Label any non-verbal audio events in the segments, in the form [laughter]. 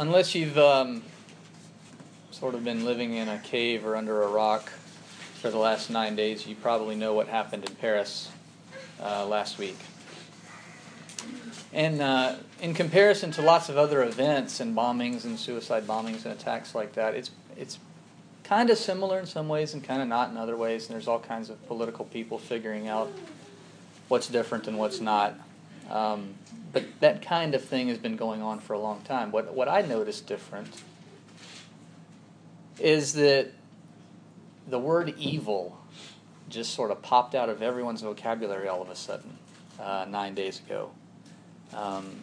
unless you've um, sort of been living in a cave or under a rock for the last nine days, you probably know what happened in Paris uh, last week. And uh, in comparison to lots of other events and bombings and suicide bombings and attacks like that, it's it's kind of similar in some ways and kind of not in other ways. And there's all kinds of political people figuring out what's different and what's not. Um, but that kind of thing has been going on for a long time. What what I noticed different is that the word evil just sort of popped out of everyone's vocabulary all of a sudden uh, nine days ago. Um,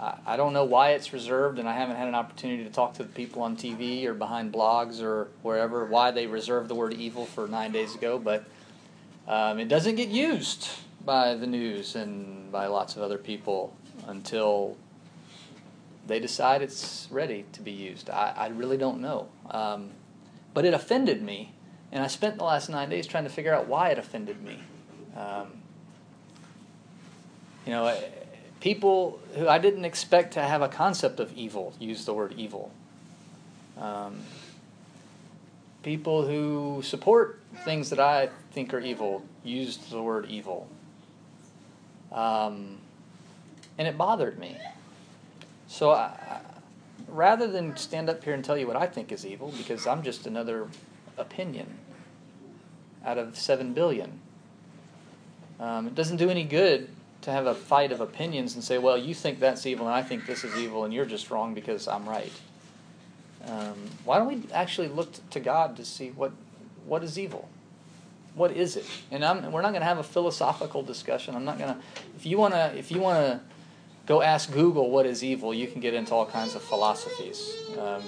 I, I don't know why it's reserved, and I haven't had an opportunity to talk to the people on TV or behind blogs or wherever why they reserved the word evil for nine days ago, but um, it doesn't get used by the news and by lots of other people until they decide it's ready to be used. I, I really don't know. Um, but it offended me, and I spent the last nine days trying to figure out why it offended me. Um, you know, people who I didn't expect to have a concept of evil use the word evil. Um, people who support things that I think are evil use the word evil. Um, and it bothered me. So I, rather than stand up here and tell you what I think is evil, because I'm just another opinion out of seven billion, um, it doesn't do any good to have a fight of opinions and say, well, you think that's evil and I think this is evil and you're just wrong because I'm right. Um, why don't we actually look to God to see what what is evil? What is it? And I'm, we're not going to have a philosophical discussion. I'm not going to. If you want to, if you want to go ask Google what is evil, you can get into all kinds of philosophies. Um,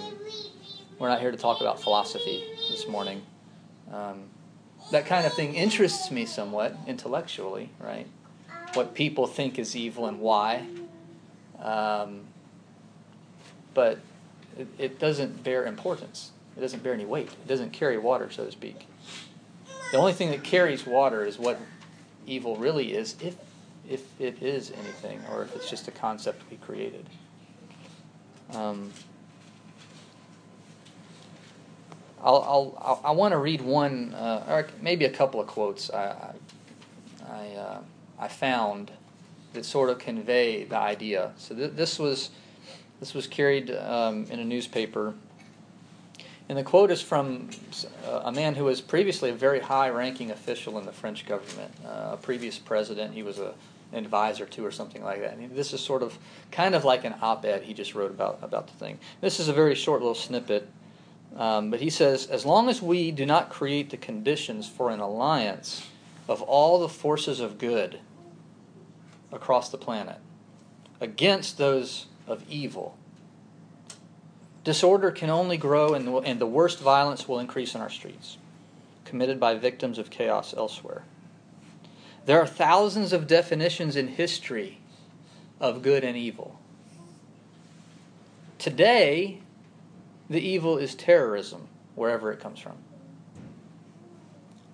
we're not here to talk about philosophy this morning. Um, that kind of thing interests me somewhat intellectually, right? What people think is evil and why. Um, but it, it doesn't bear importance. It doesn't bear any weight. It doesn't carry water, so to speak. The only thing that carries water is what evil really is, if if it is anything, or if it's just a concept we created. Um, I'll, I'll, I want to read one, uh, or maybe a couple of quotes I, I, uh, I found that sort of convey the idea. So th- this was this was carried um, in a newspaper, and the quote is from uh, a man who was previously a very high-ranking official in the French government, uh, a previous president. He was a an advisor to or something like that. And this is sort of kind of like an op-ed he just wrote about about the thing. This is a very short little snippet, um, but he says, as long as we do not create the conditions for an alliance of all the forces of good across the planet against those of evil, disorder can only grow and, and the worst violence will increase in our streets, committed by victims of chaos elsewhere. There are thousands of definitions in history of good and evil. Today, the evil is terrorism, wherever it comes from.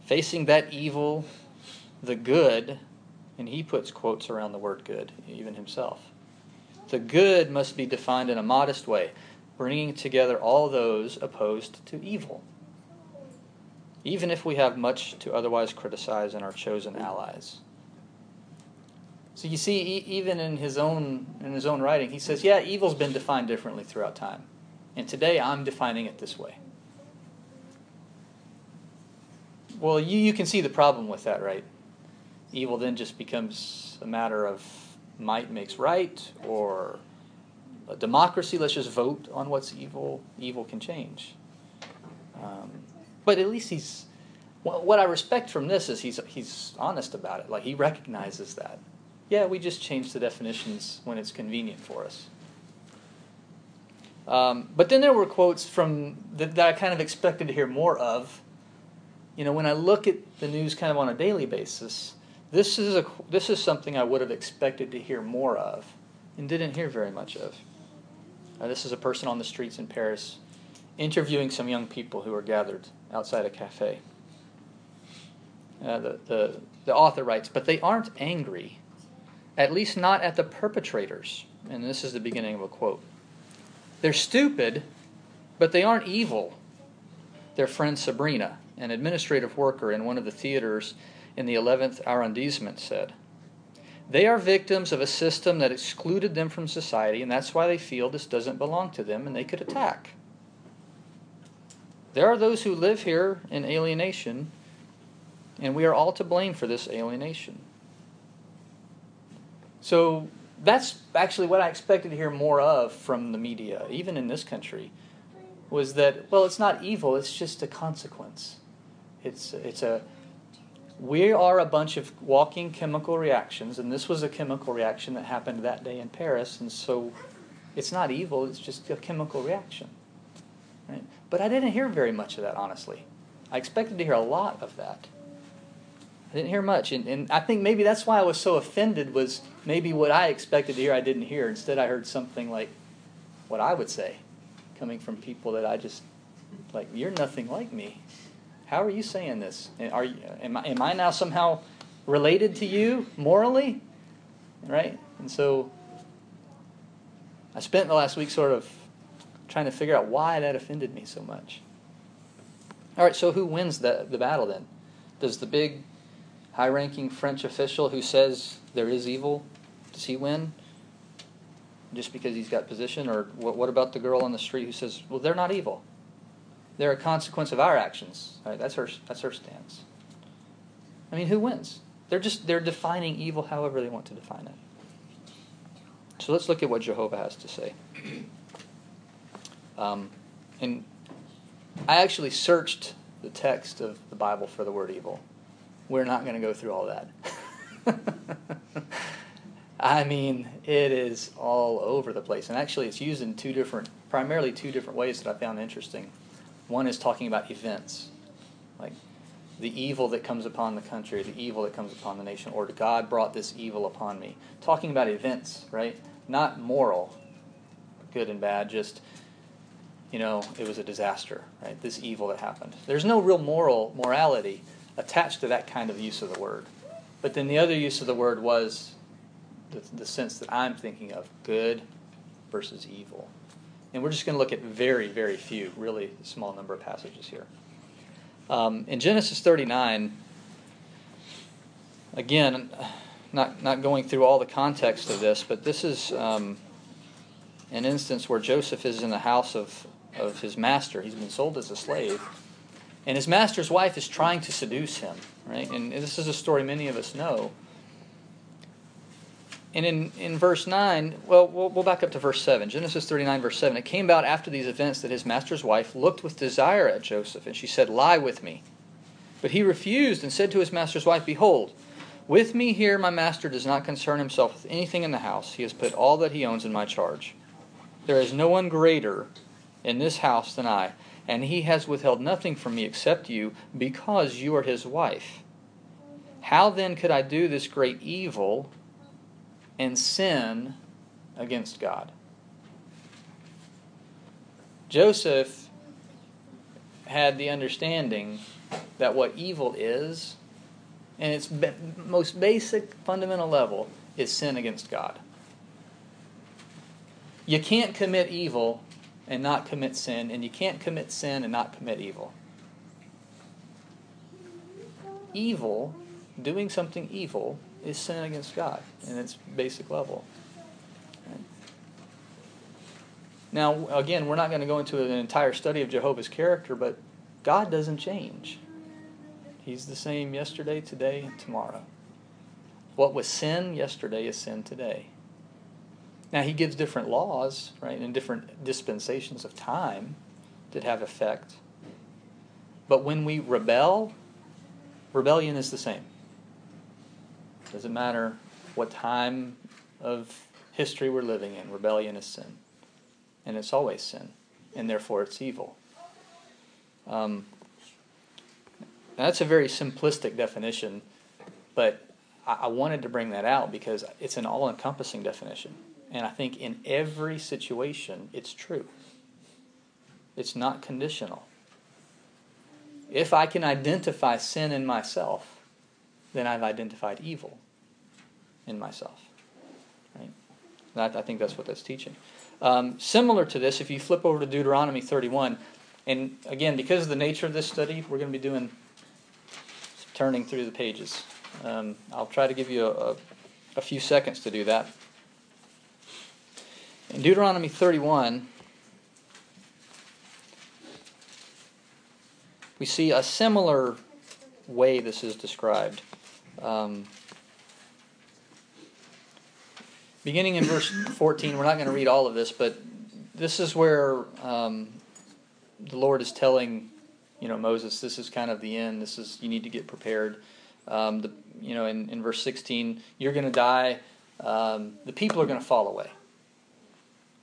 Facing that evil, the good, and he puts quotes around the word good, even himself. The good must be defined in a modest way, bringing together all those opposed to evil even if we have much to otherwise criticize in our chosen allies. So you see, even in his own in his own writing, he says, "Yeah, evil's been defined differently throughout time, and today I'm defining it this way." Well, you, you can see the problem with that, right? Evil then just becomes a matter of might makes right, or a democracy. Let's just vote on what's evil. Evil can change. Um, but at least he's what I respect from this is he's he's honest about it. Like he recognizes that. Yeah, we just change the definitions when it's convenient for us. Um, but then there were quotes from that, that I kind of expected to hear more of. You know, when I look at the news kind of on a daily basis, this is a this is something I would have expected to hear more of, and didn't hear very much of. Uh, this is a person on the streets in Paris interviewing some young people who are gathered outside a cafe. Uh, the, the, the author writes, but they aren't angry, at least not at the perpetrators. And this is the beginning of a quote. They're stupid, but they aren't evil. Their friend Sabrina, an administrative worker in one of the theaters in the 11th arrondissement, said. They are victims of a system that excluded them from society, and that's why they feel this doesn't belong to them and they could attack. There are those who live here in alienation, and we are all to blame for this alienation. So that's actually what I expected to hear more of from the media, even in this country, was that well, it's not evil; it's just a consequence. It's it's a we are a bunch of walking chemical reactions, and this was a chemical reaction that happened that day in Paris, and so it's not evil; it's just a chemical reaction. Right? But I didn't hear very much of that, honestly. I expected to hear a lot of that. I didn't hear much, and, and I think maybe that's why I was so offended. Was maybe what I expected to hear I didn't hear. Instead, I heard something like what I would say, coming from people that I just like. You're nothing like me. How are you saying this? Are you, am I am I now somehow related to you morally? Right, and so I spent the last week sort of trying to figure out why that offended me so much. All right, so who wins the, the battle then? Does the big high ranking French official who says there is evil, does he win? Just because he's got position? Or what, what about the girl on the street who says, well, they're not evil? They're a consequence of our actions. Right, that's her that's her stance. I mean, who wins? They're just they're defining evil however they want to define it. So let's look at what Jehovah has to say. Um, and I actually searched the text of the Bible for the word evil. We're not going to go through all that. [laughs] I mean, it is all over the place. And actually, it's used in two different, primarily two different ways that I found interesting. One is talking about events, like the evil that comes upon the country, the evil that comes upon the nation, or God brought this evil upon me. Talking about events, right? Not moral, good and bad, just, you know, it was a disaster, right? This evil that happened. There's no real moral morality attached to that kind of use of the word. But then the other use of the word was the, the sense that I'm thinking of good versus evil. And we're just going to look at very, very few, really small number of passages here. Um, in Genesis 39, again, not, not going through all the context of this, but this is um, an instance where Joseph is in the house of, of his master. He's been sold as a slave. And his master's wife is trying to seduce him, right? And this is a story many of us know. And in, in verse 9, well, well, we'll back up to verse 7. Genesis 39, verse 7. It came about after these events that his master's wife looked with desire at Joseph, and she said, Lie with me. But he refused and said to his master's wife, Behold, with me here my master does not concern himself with anything in the house. He has put all that he owns in my charge. There is no one greater in this house than I and he has withheld nothing from me except you, because you are his wife. How then could I do this great evil and sin against God? Joseph had the understanding that what evil is, and its most basic fundamental level, is sin against God. You can't commit evil and not commit sin, and you can't commit sin and not commit evil. Evil, doing something evil, is sin against God in its basic level. Now, again, we're not going to go into an entire study of Jehovah's character, but God doesn't change. He's the same yesterday, today, and tomorrow. What was sin yesterday is sin today. Now, he gives different laws, right, and different dispensations of time that have effect. But when we rebel, rebellion is the same. Doesn't matter what time of history we're living in, rebellion is sin. And it's always sin, and therefore it's evil. Um, that's a very simplistic definition, but I, I wanted to bring that out because it's an all encompassing definition. And I think in every situation, it's true. It's not conditional. If I can identify sin in myself, then I've identified evil in myself. Right? That, I think that's what that's teaching. Um, similar to this, if you flip over to Deuteronomy 31, and again, because of the nature of this study, we're going to be doing turning through the pages. Um, I'll try to give you a, a, a few seconds to do that. In Deuteronomy 31, we see a similar way this is described. Um, beginning in verse 14, we're not going to read all of this, but this is where um, the Lord is telling, you know, Moses, this is kind of the end. This is you need to get prepared. Um, the, you know, in, in verse 16, you're going to die. Um, the people are going to fall away.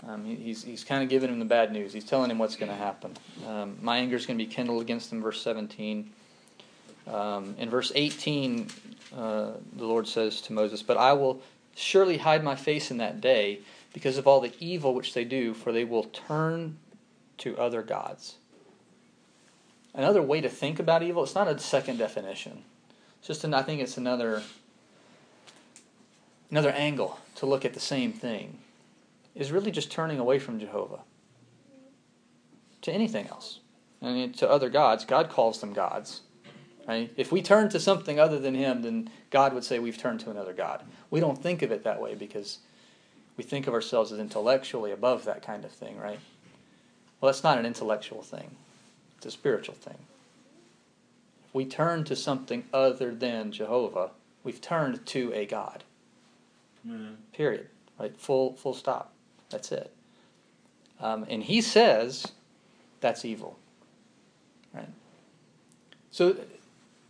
Um, he, he's he's kind of giving him the bad news. He's telling him what's going to happen. Um, my anger is going to be kindled against them. Verse 17. Um, in verse 18, uh, the Lord says to Moses, "But I will surely hide my face in that day." Because of all the evil which they do, for they will turn to other gods. Another way to think about evil, it's not a second definition. It's just an, I think it's another another angle to look at the same thing. Is really just turning away from Jehovah to anything else. I mean, to other gods. God calls them gods. Right? If we turn to something other than Him, then God would say we've turned to another God. We don't think of it that way because we think of ourselves as intellectually above that kind of thing, right? Well, that's not an intellectual thing, it's a spiritual thing. If we turn to something other than Jehovah, we've turned to a God. Mm. Period. Right? Full, full stop. That's it. Um, and he says that's evil. Right? So,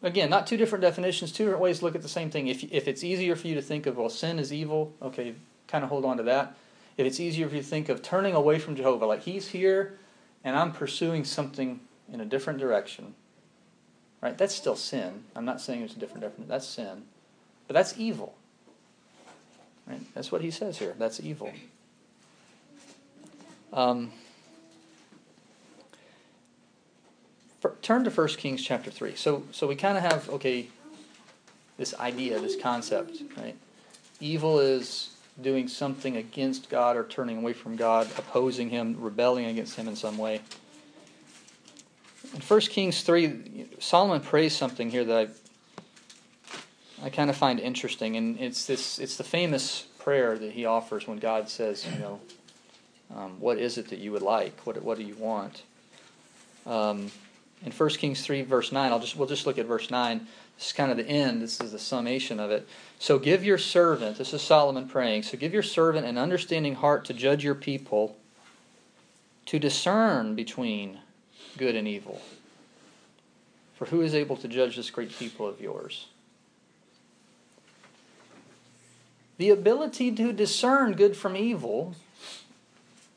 again, not two different definitions, two different ways to look at the same thing. If, if it's easier for you to think of, well, sin is evil, okay, kind of hold on to that. If it's easier for you to think of turning away from Jehovah, like he's here and I'm pursuing something in a different direction, right? That's still sin. I'm not saying it's a different definition. That's sin. But that's evil. Right? That's what he says here. That's evil. Um, for, turn to 1 Kings chapter 3. So, so we kind of have, okay, this idea, this concept, right? Evil is doing something against God or turning away from God, opposing Him, rebelling against Him in some way. In 1 Kings 3, Solomon prays something here that I, I kind of find interesting, and it's this it's the famous prayer that he offers when God says, you know, um, what is it that you would like? What, what do you want? Um, in 1 Kings 3, verse 9, I'll just, we'll just look at verse 9. This is kind of the end. This is the summation of it. So give your servant, this is Solomon praying, so give your servant an understanding heart to judge your people, to discern between good and evil. For who is able to judge this great people of yours? The ability to discern good from evil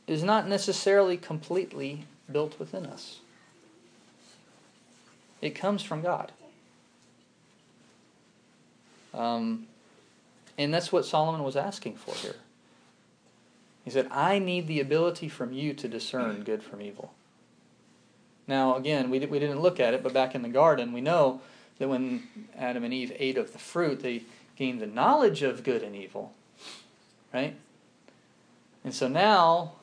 is not necessarily completely built within us. It comes from God. Um, and that's what Solomon was asking for here. He said, I need the ability from you to discern good from evil. Now, again, we, we didn't look at it, but back in the garden, we know that when Adam and Eve ate of the fruit, they gained the knowledge of good and evil. Right? And so now,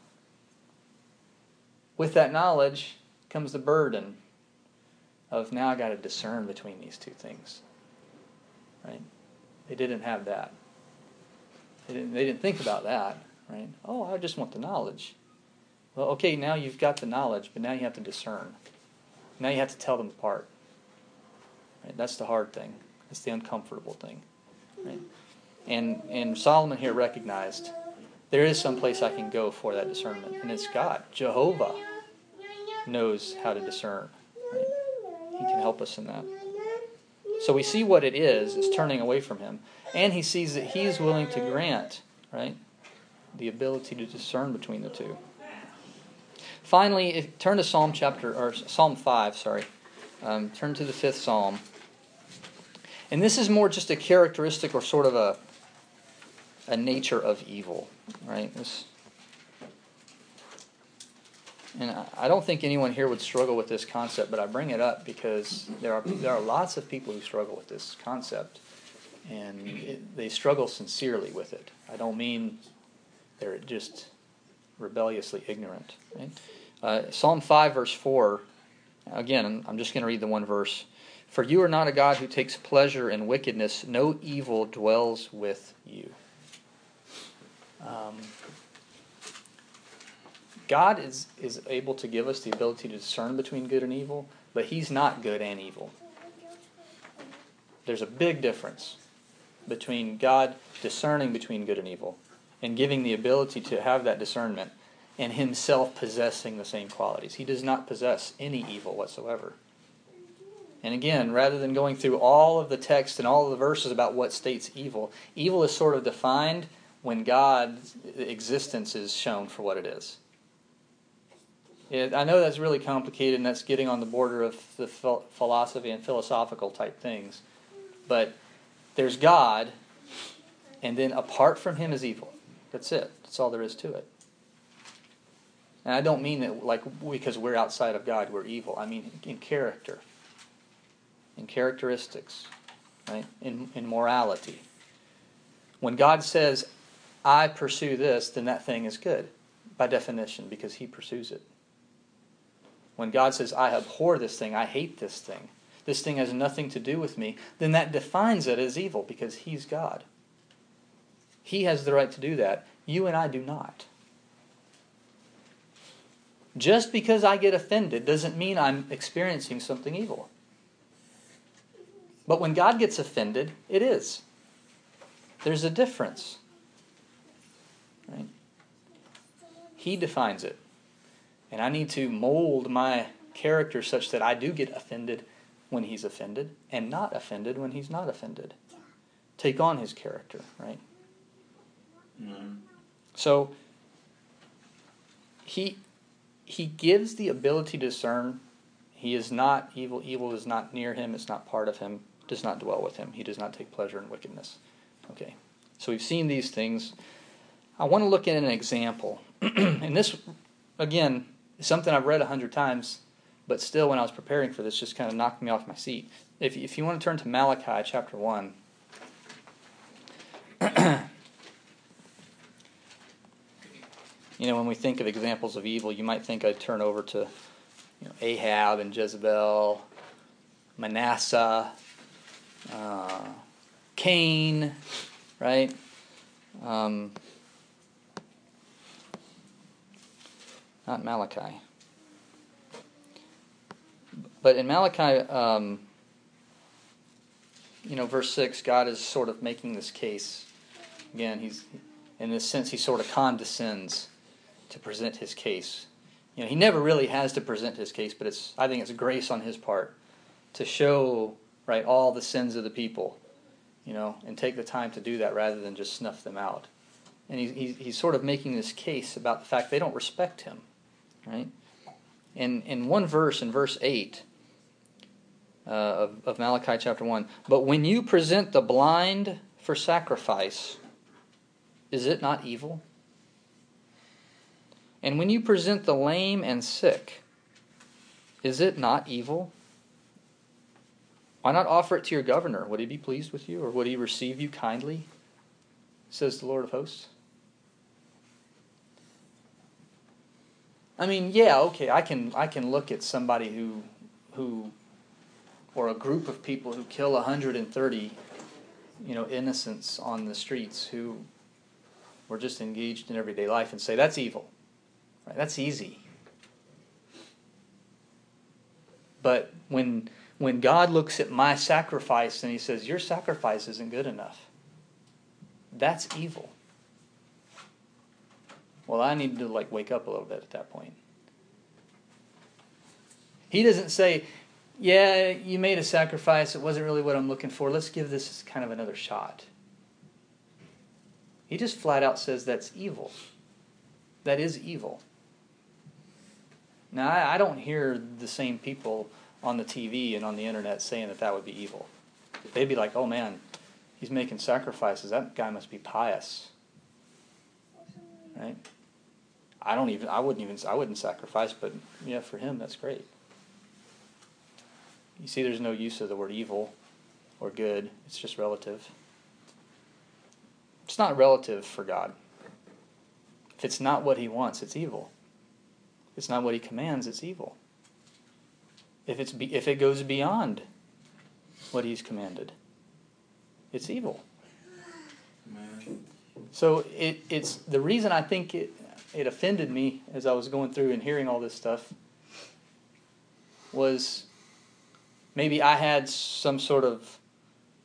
with that knowledge comes the burden of now I got to discern between these two things. Right? They didn't have that. They didn't, they didn't think about that, right? Oh, I just want the knowledge. Well, okay, now you've got the knowledge, but now you have to discern. Now you have to tell them apart. Right? That's the hard thing. That's the uncomfortable thing. Right? And and Solomon here recognized there is some place I can go for that discernment, and it's God. Jehovah knows how to discern. He can help us in that. So we see what it is, it's turning away from him. And he sees that he's willing to grant, right, the ability to discern between the two. Finally, if, turn to Psalm chapter or Psalm five. Sorry, um, turn to the fifth Psalm. And this is more just a characteristic or sort of a a nature of evil, right? This, and I don't think anyone here would struggle with this concept, but I bring it up because there are there are lots of people who struggle with this concept, and it, they struggle sincerely with it. I don't mean they're just rebelliously ignorant. Right? Uh, Psalm 5, verse 4, again, I'm just going to read the one verse. For you are not a God who takes pleasure in wickedness, no evil dwells with you. Um, God is, is able to give us the ability to discern between good and evil, but He's not good and evil. There's a big difference between God discerning between good and evil and giving the ability to have that discernment and Himself possessing the same qualities. He does not possess any evil whatsoever. And again, rather than going through all of the text and all of the verses about what states evil, evil is sort of defined when God's existence is shown for what it is. It, I know that's really complicated and that's getting on the border of the philosophy and philosophical type things. But there's God, and then apart from Him is evil. That's it. That's all there is to it. And I don't mean that like because we're outside of God we're evil. I mean in character, in characteristics, right? In in morality. When God says, "I pursue this," then that thing is good, by definition, because He pursues it. When God says, "I abhor this thing," I hate this thing. This thing has nothing to do with me. Then that defines it as evil because He's God. He has the right to do that. You and I do not. Just because I get offended doesn't mean I'm experiencing something evil. But when God gets offended, it is. There's a difference. Right? He defines it. And I need to mold my character such that I do get offended when he's offended and not offended when he's not offended. Take on his character, right? Mm-hmm. So he he gives the ability to discern. He is not evil. Evil is not near him. It's not part of him. Does not dwell with him. He does not take pleasure in wickedness. Okay. So we've seen these things. I want to look at an example. [clears throat] and this, again, something I've read a hundred times, but still, when I was preparing for this, just kind of knocked me off my seat. If, if you want to turn to Malachi chapter 1. [clears throat] you know, when we think of examples of evil, you might think I'd turn over to you know, Ahab and Jezebel, Manasseh, uh, Cain, right? Um, not Malachi. But in Malachi, um, you know, verse 6, God is sort of making this case. Again, he's, in this sense, he sort of condescends to present his case. You know, he never really has to present his case, but it's I think it's grace on his part to show right all the sins of the people, you know, and take the time to do that rather than just snuff them out. And he's he's, he's sort of making this case about the fact they don't respect him, right? In in one verse, in verse eight. Uh, of, of Malachi chapter 1. But when you present the blind for sacrifice, is it not evil? And when you present the lame and sick, is it not evil? Why not offer it to your governor? Would he be pleased with you, or would he receive you kindly? Says the Lord of hosts. I mean, yeah, okay, I can I can look at somebody who who or a group of people who kill 130 you know innocents on the streets who were just engaged in everyday life and say that's evil Right? That's easy. But when when God looks at my sacrifice and he says, Your sacrifice isn't good enough, that's evil. Well, I needed to like wake up a little bit at that point. He doesn't say, Yeah, you made a sacrifice, it wasn't really what I'm looking for. Let's give this kind of another shot. He just flat out says that's evil. That is evil. Now, I, don't hear the same people on the TV and on the internet saying that that would be evil. They'd be like, oh man, he's making sacrifices. That guy must be pious. Right? I don't even, I wouldn't even, I wouldn't sacrifice, but yeah, for him, that's great. You see, there's no use of the word evil or good, it's just relative. It's not relative for God. If it's not what he wants, it's evil. If it's not what he commands, it's evil. If, it's be, if it goes beyond what he's commanded, it's evil. Man. So it, it's the reason I think it, it offended me as I was going through and hearing all this stuff was maybe I had some sort of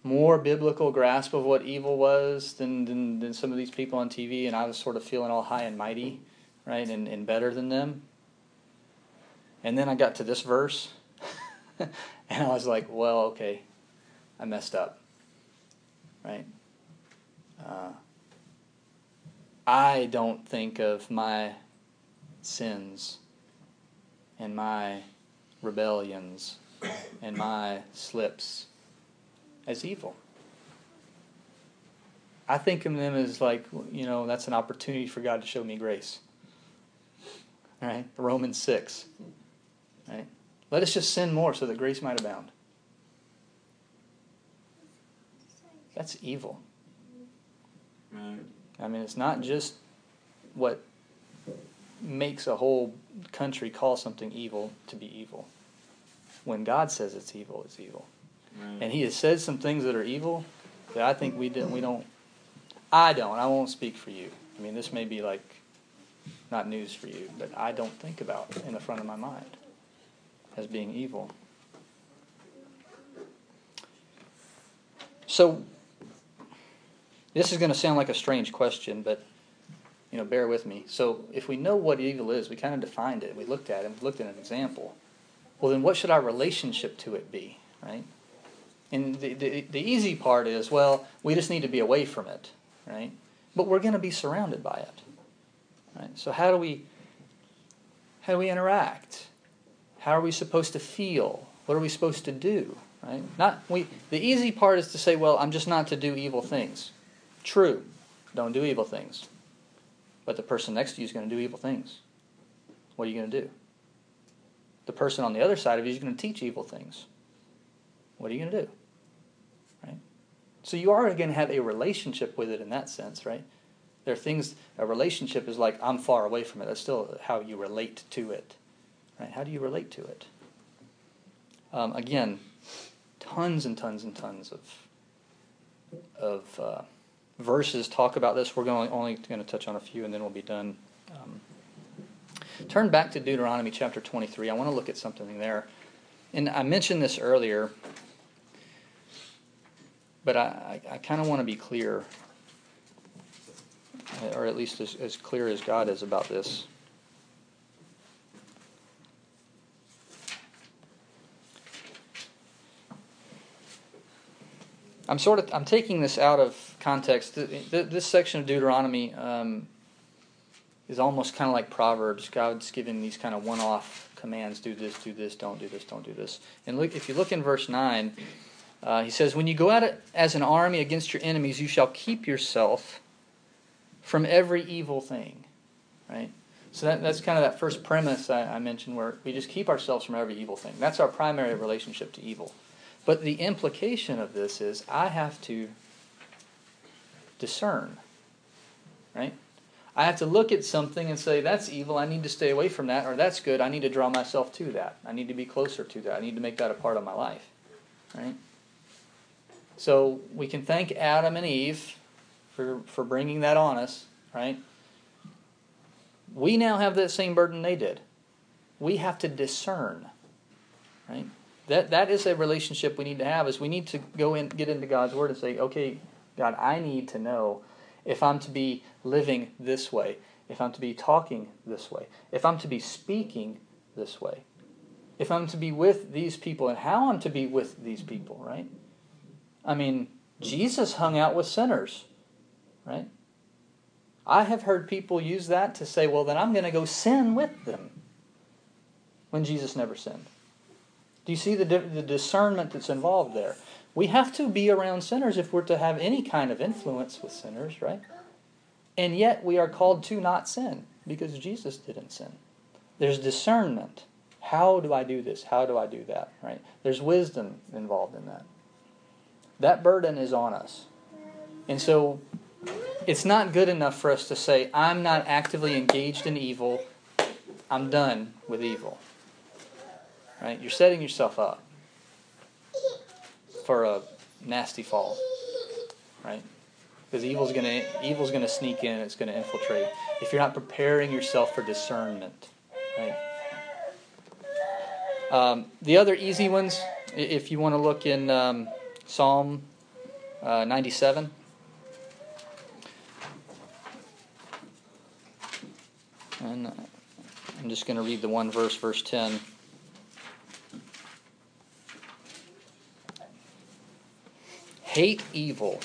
more biblical grasp of what evil was than, than, than some of these people on TV, and I was sort of feeling all high and mighty, right, and, and better than them. And then I got to this verse, [laughs] and I was like, well, okay, I messed up, right? Uh, I don't think of my sins and my rebellions and my slips as evil. I think of them as like, you know, that's an opportunity for God to show me grace. All right? Romans 6. Right? Let us just sin more so that grace might abound. That's evil. Man. I mean, it's not just what makes a whole country call something evil to be evil. When God says it's evil, it's evil. Man. And He has said some things that are evil that I think we didn't. We don't. I don't. I won't speak for you. I mean, this may be like not news for you, but I don't think about in the front of my mind as being evil. So this is going to sound like a strange question, but you know, bear with me. So, if we know what evil is, we kind of defined it. We looked at it. We looked at an example. Well, then, what should our relationship to it be, right? And the, the, the easy part is, well, we just need to be away from it, right? But we're going to be surrounded by it, right? So, how do we how do we interact? How are we supposed to feel? What are we supposed to do? Right? Not we. The easy part is to say, well, I'm just not to do evil things. True. Don't do evil things. But the person next to you is going to do evil things. What are you going to do? The person on the other side of you is going to teach evil things. What are you going to do? Right? So you are going to have a relationship with it in that sense, right? There are things, a relationship is like, I'm far away from it. That's still how you relate to it. Right? How do you relate to it? Um, again, tons and tons and tons of, of uh, verses talk about this. We're going, only going to touch on a few and then we'll be done. Um, turn back to Deuteronomy chapter 23. I want to look at something there. And I mentioned this earlier, but I, I, I kind of want to be clear, or at least as, as clear as God is about this. I'm sort of I'm taking this out of context. This section of Deuteronomy um, is almost kind of like Proverbs. God's giving these kind of one-off commands: do this, do this, don't do this, don't do this. And look, if you look in verse nine, uh, he says, "When you go out as an army against your enemies, you shall keep yourself from every evil thing." Right. So that, that's kind of that first premise I, I mentioned, where we just keep ourselves from every evil thing. That's our primary relationship to evil. But the implication of this is I have to discern, right? I have to look at something and say, that's evil, I need to stay away from that, or that's good, I need to draw myself to that. I need to be closer to that. I need to make that a part of my life, right? So we can thank Adam and Eve for, for bringing that on us, right? We now have that same burden they did. We have to discern, right? that that is a relationship we need to have is we need to go in get into God's word and say, okay, God, I need to know if I'm to be living this way, if I'm to be talking this way, if I'm to be speaking this way, if I'm to be with these people and how I'm to be with these people, right? I mean, Jesus hung out with sinners, right? I have heard people use that to say, well, then I'm going to go sin with them when Jesus never sinned. Do you see the, the discernment that's involved there? We have to be around sinners if we're to have any kind of influence with sinners, right? And yet we are called to not sin because Jesus didn't sin. There's discernment. How do I do this? How do I do that? Right? There's wisdom involved in that. That burden is on us. And so it's not good enough for us to say, I'm not actively engaged in evil, I'm done with evil. Right? You're setting yourself up for a nasty fall. Right? Because evil's gonna evil's gonna sneak in, it's gonna infiltrate. If you're not preparing yourself for discernment. Right? Um, the other easy ones, if you want to look in um, Psalm uh, 97. And I'm just going to read the one verse, verse 10. Hate evil,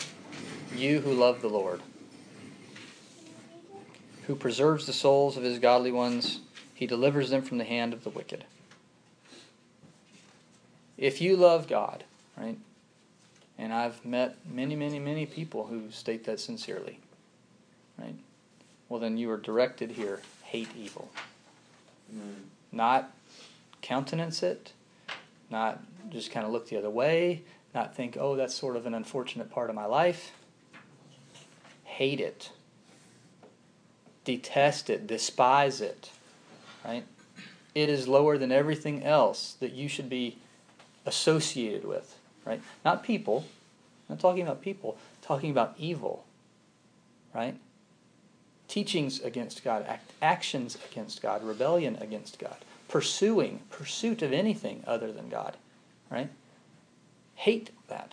you who love the Lord, who preserves the souls of his godly ones, he delivers them from the hand of the wicked. If you love God, right? And I've met many, many, many people who state that sincerely, right? Well, then you are directed here hate evil. Amen. Not countenance it, not just kind of look the other way, not think, oh, that's sort of an unfortunate part of my life. Hate it. Detest it. Despise it. Right? It is lower than everything else that you should be associated with. Right? Not people. I'm not talking about people. I'm talking about evil. Right? Teachings against God, act, actions against God, rebellion against God, pursuing, pursuit of anything other than God. Right? Hate that.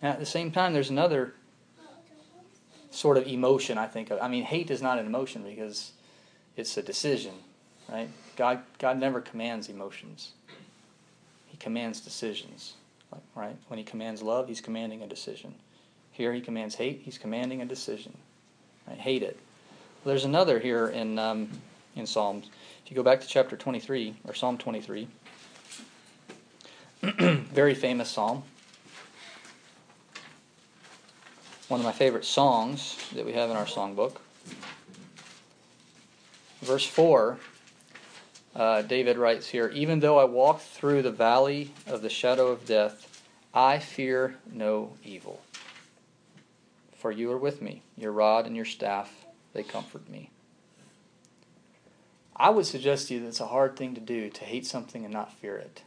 And at the same time, there's another sort of emotion, I think. of. I mean, hate is not an emotion because it's a decision, right? God, God never commands emotions, He commands decisions, right? When He commands love, He's commanding a decision. Here, He commands hate, He's commanding a decision. Right? Hate it. Well, there's another here in, um, in Psalms. If you go back to chapter 23, or Psalm 23, [clears throat] very famous psalm. One of my favorite songs that we have in our songbook. Verse 4, uh, David writes here Even though I walk through the valley of the shadow of death, I fear no evil. For you are with me, your rod and your staff, they comfort me. I would suggest to you that it's a hard thing to do to hate something and not fear it.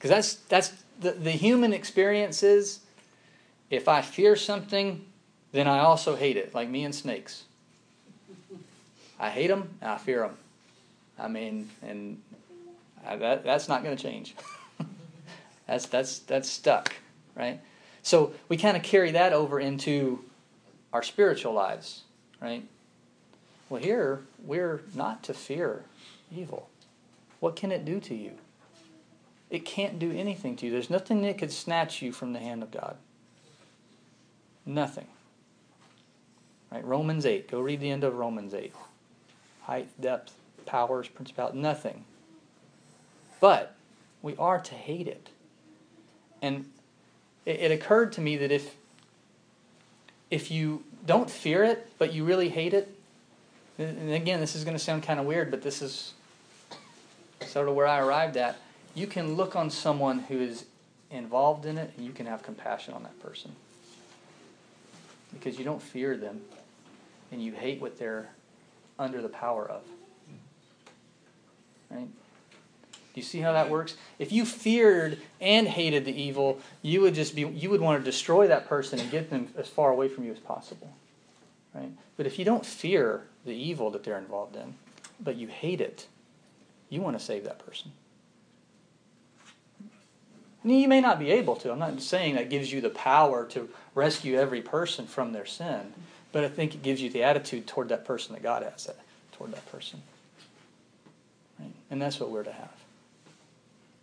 Because that's, that's the, the human experience is if I fear something, then I also hate it, like me and snakes. I hate them and I fear them. I mean, and I, that, that's not going to change. [laughs] that's, that's, that's stuck, right? So we kind of carry that over into our spiritual lives, right? Well, here, we're not to fear evil. What can it do to you? It can't do anything to you. There's nothing that could snatch you from the hand of God. Nothing. Right? Romans 8. Go read the end of Romans 8. Height, depth, powers, principality, nothing. But we are to hate it. And it, it occurred to me that if if you don't fear it, but you really hate it, and again, this is going to sound kind of weird, but this is sort of where I arrived at you can look on someone who is involved in it and you can have compassion on that person. Because you don't fear them and you hate what they're under the power of. Right? Do you see how that works? If you feared and hated the evil, you would just be you would want to destroy that person and get them as far away from you as possible. Right? But if you don't fear the evil that they're involved in, but you hate it, you want to save that person. You may not be able to. I'm not saying that gives you the power to rescue every person from their sin, but I think it gives you the attitude toward that person that God has toward that person. Right? And that's what we're to have.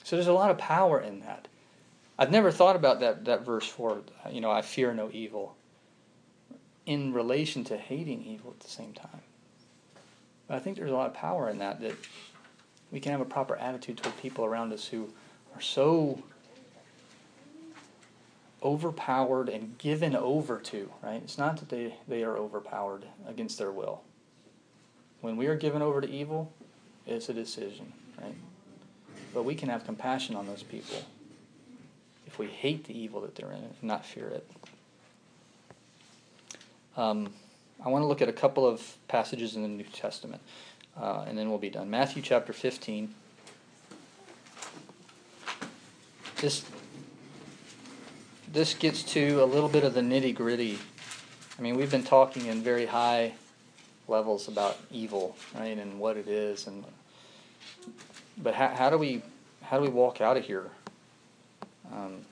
So there's a lot of power in that. I've never thought about that, that verse 4, you know, I fear no evil, in relation to hating evil at the same time. But I think there's a lot of power in that, that we can have a proper attitude toward people around us who are so overpowered and given over to, right? It's not that they, they are overpowered against their will. When we are given over to evil, it's a decision, right? But we can have compassion on those people if we hate the evil that they're in and not fear it. Um, I want to look at a couple of passages in the New Testament, uh, and then we'll be done. Matthew chapter 15. This, this gets to a little bit of the nitty gritty. I mean, we've been talking in very high levels about evil, right, and what it is, and but how, how do we how do we walk out of here um,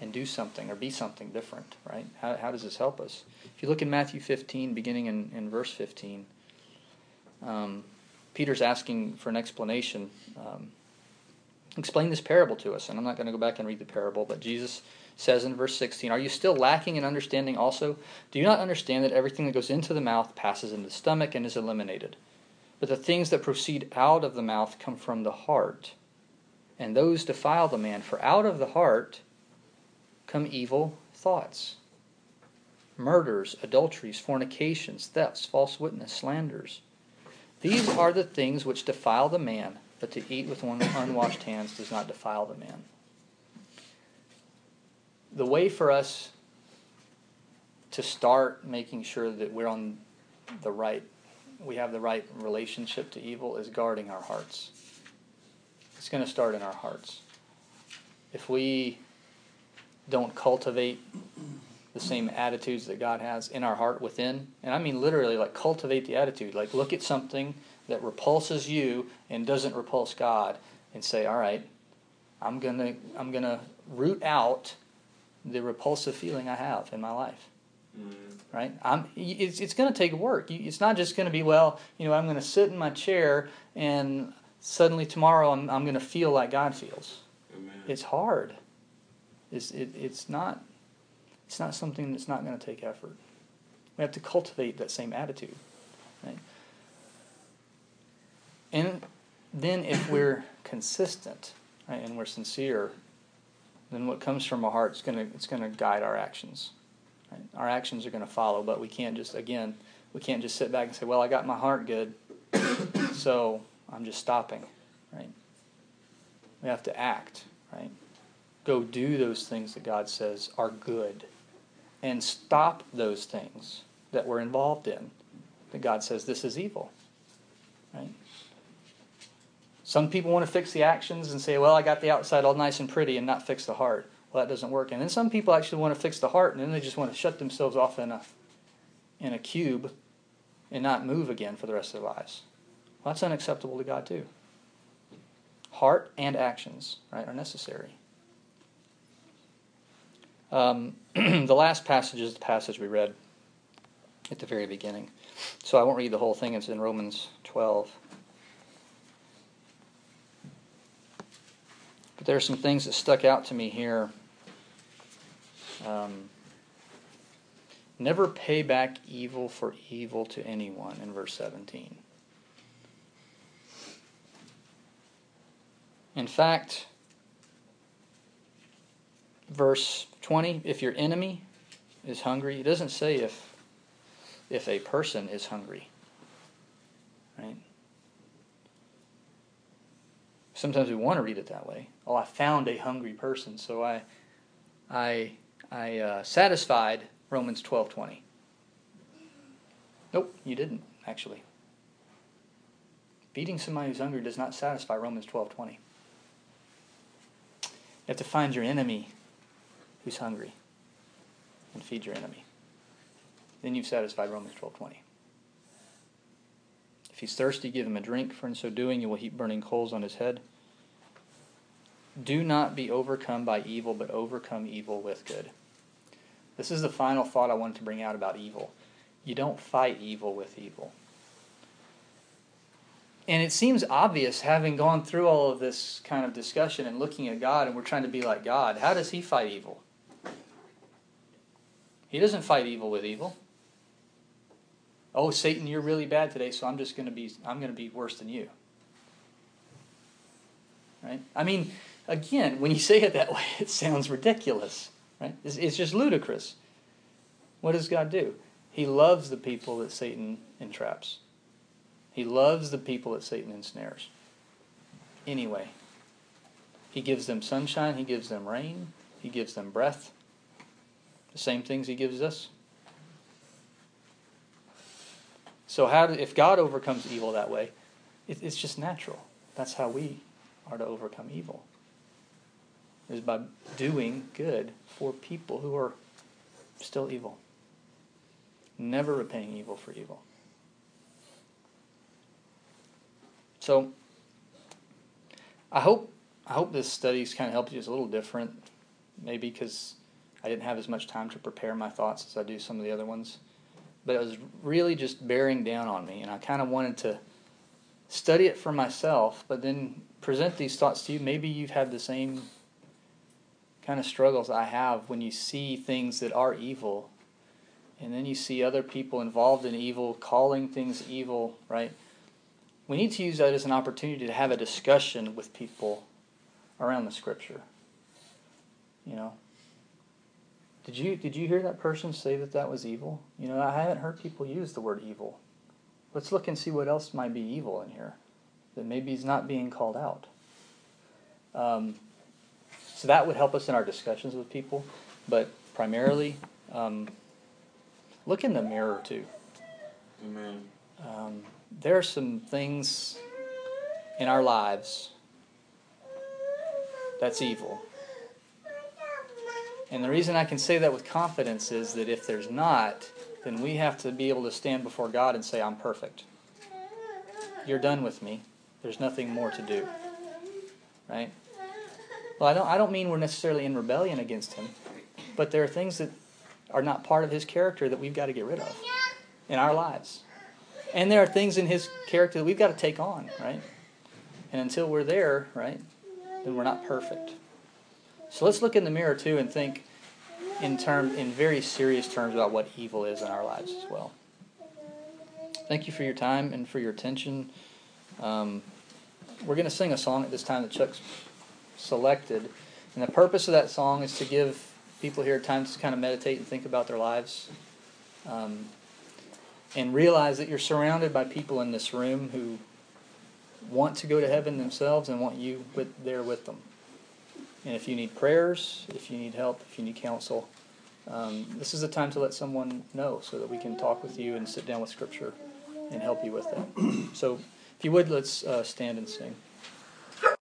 and do something or be something different, right? How, how does this help us? If you look in Matthew 15, beginning in, in verse 15, um, Peter's asking for an explanation. Um, explain this parable to us. And I'm not going to go back and read the parable, but Jesus says in verse 16, Are you still lacking in understanding also? Do you not understand that everything that goes into the mouth passes into the stomach and is eliminated? But the things that proceed out of the mouth come from the heart, and those defile the man. For out of the heart come evil thoughts, murders, adulteries, fornications, thefts, false witness, slanders. These are the things which defile the man, but to eat with one unwashed hands does not defile the man. The way for us to start making sure that we're on the right we have the right relationship to evil is guarding our hearts. It's going to start in our hearts. If we don't cultivate the same attitudes that God has in our heart within, and I mean literally like cultivate the attitude, like look at something that repulses you and doesn't repulse God and say, "All right, I'm going to I'm going to root out the repulsive feeling I have in my life." Mm. Right? I'm, it's it's going to take work. It's not just going to be, well, you know, I'm going to sit in my chair and suddenly tomorrow I'm, I'm going to feel like God feels. Amen. It's hard. It's, it, it's, not, it's not something that's not going to take effort. We have to cultivate that same attitude. Right? And then if we're consistent right, and we're sincere, then what comes from our heart is going to, to guide our actions. Right? Our actions are going to follow, but we can't just, again, we can't just sit back and say, well, I got my heart good, [coughs] so I'm just stopping, right? We have to act, right? Go do those things that God says are good and stop those things that we're involved in that God says this is evil, right? Some people want to fix the actions and say, well, I got the outside all nice and pretty and not fix the heart. Well, that doesn't work. And then some people actually want to fix the heart, and then they just want to shut themselves off in a in a cube and not move again for the rest of their lives. Well, that's unacceptable to God too. Heart and actions, right, are necessary. Um, [clears throat] the last passage is the passage we read at the very beginning. So I won't read the whole thing. It's in Romans 12. But there are some things that stuck out to me here um, never pay back evil for evil to anyone in verse 17. In fact, verse 20, if your enemy is hungry, it doesn't say if if a person is hungry. Right? Sometimes we want to read it that way. Oh, I found a hungry person, so I I I uh, satisfied Romans 12:20. Nope, you didn't actually. Feeding somebody who's hungry does not satisfy Romans 12:20. You have to find your enemy who's hungry and feed your enemy. Then you've satisfied Romans 12:20. If he's thirsty, give him a drink, for in so doing you will heap burning coals on his head. Do not be overcome by evil, but overcome evil with good. This is the final thought I wanted to bring out about evil. You don't fight evil with evil. And it seems obvious, having gone through all of this kind of discussion and looking at God, and we're trying to be like God. How does He fight evil? He doesn't fight evil with evil. Oh, Satan, you're really bad today, so I'm just going to be I'm going to be worse than you. Right? I mean, again, when you say it that way, it sounds ridiculous. Right? It's, it's just ludicrous. What does God do? He loves the people that Satan entraps. He loves the people that Satan ensnares. Anyway, He gives them sunshine, He gives them rain, He gives them breath. The same things He gives us. So, how do, if God overcomes evil that way, it, it's just natural. That's how we are to overcome evil. Is by doing good for people who are still evil. Never repaying evil for evil. So, I hope I hope this study's kind of helped you. It's a little different, maybe because I didn't have as much time to prepare my thoughts as I do some of the other ones. But it was really just bearing down on me, and I kind of wanted to study it for myself, but then present these thoughts to you. Maybe you've had the same kind of struggles I have when you see things that are evil, and then you see other people involved in evil, calling things evil, right? We need to use that as an opportunity to have a discussion with people around the scripture. You know, did you did you hear that person say that that was evil? You know, I haven't heard people use the word evil. Let's look and see what else might be evil in here that maybe is not being called out. Um, so that would help us in our discussions with people, but primarily, um, look in the mirror too. Amen. Um, there are some things in our lives that's evil. And the reason I can say that with confidence is that if there's not, then we have to be able to stand before God and say, I'm perfect. You're done with me. There's nothing more to do. Right? Well, I don't, I don't mean we're necessarily in rebellion against Him, but there are things that are not part of His character that we've got to get rid of in our lives. And there are things in His character that we've got to take on, right? And until we're there, right, then we're not perfect. So let's look in the mirror too and think in term in very serious terms about what evil is in our lives as well. Thank you for your time and for your attention. Um, we're going to sing a song at this time that Chuck's selected, and the purpose of that song is to give people here time to kind of meditate and think about their lives, um, and realize that you're surrounded by people in this room who want to go to heaven themselves and want you with, there with them. And if you need prayers, if you need help, if you need counsel, um, this is the time to let someone know so that we can talk with you and sit down with Scripture and help you with that. [clears throat] so, if you would, let's uh, stand and sing.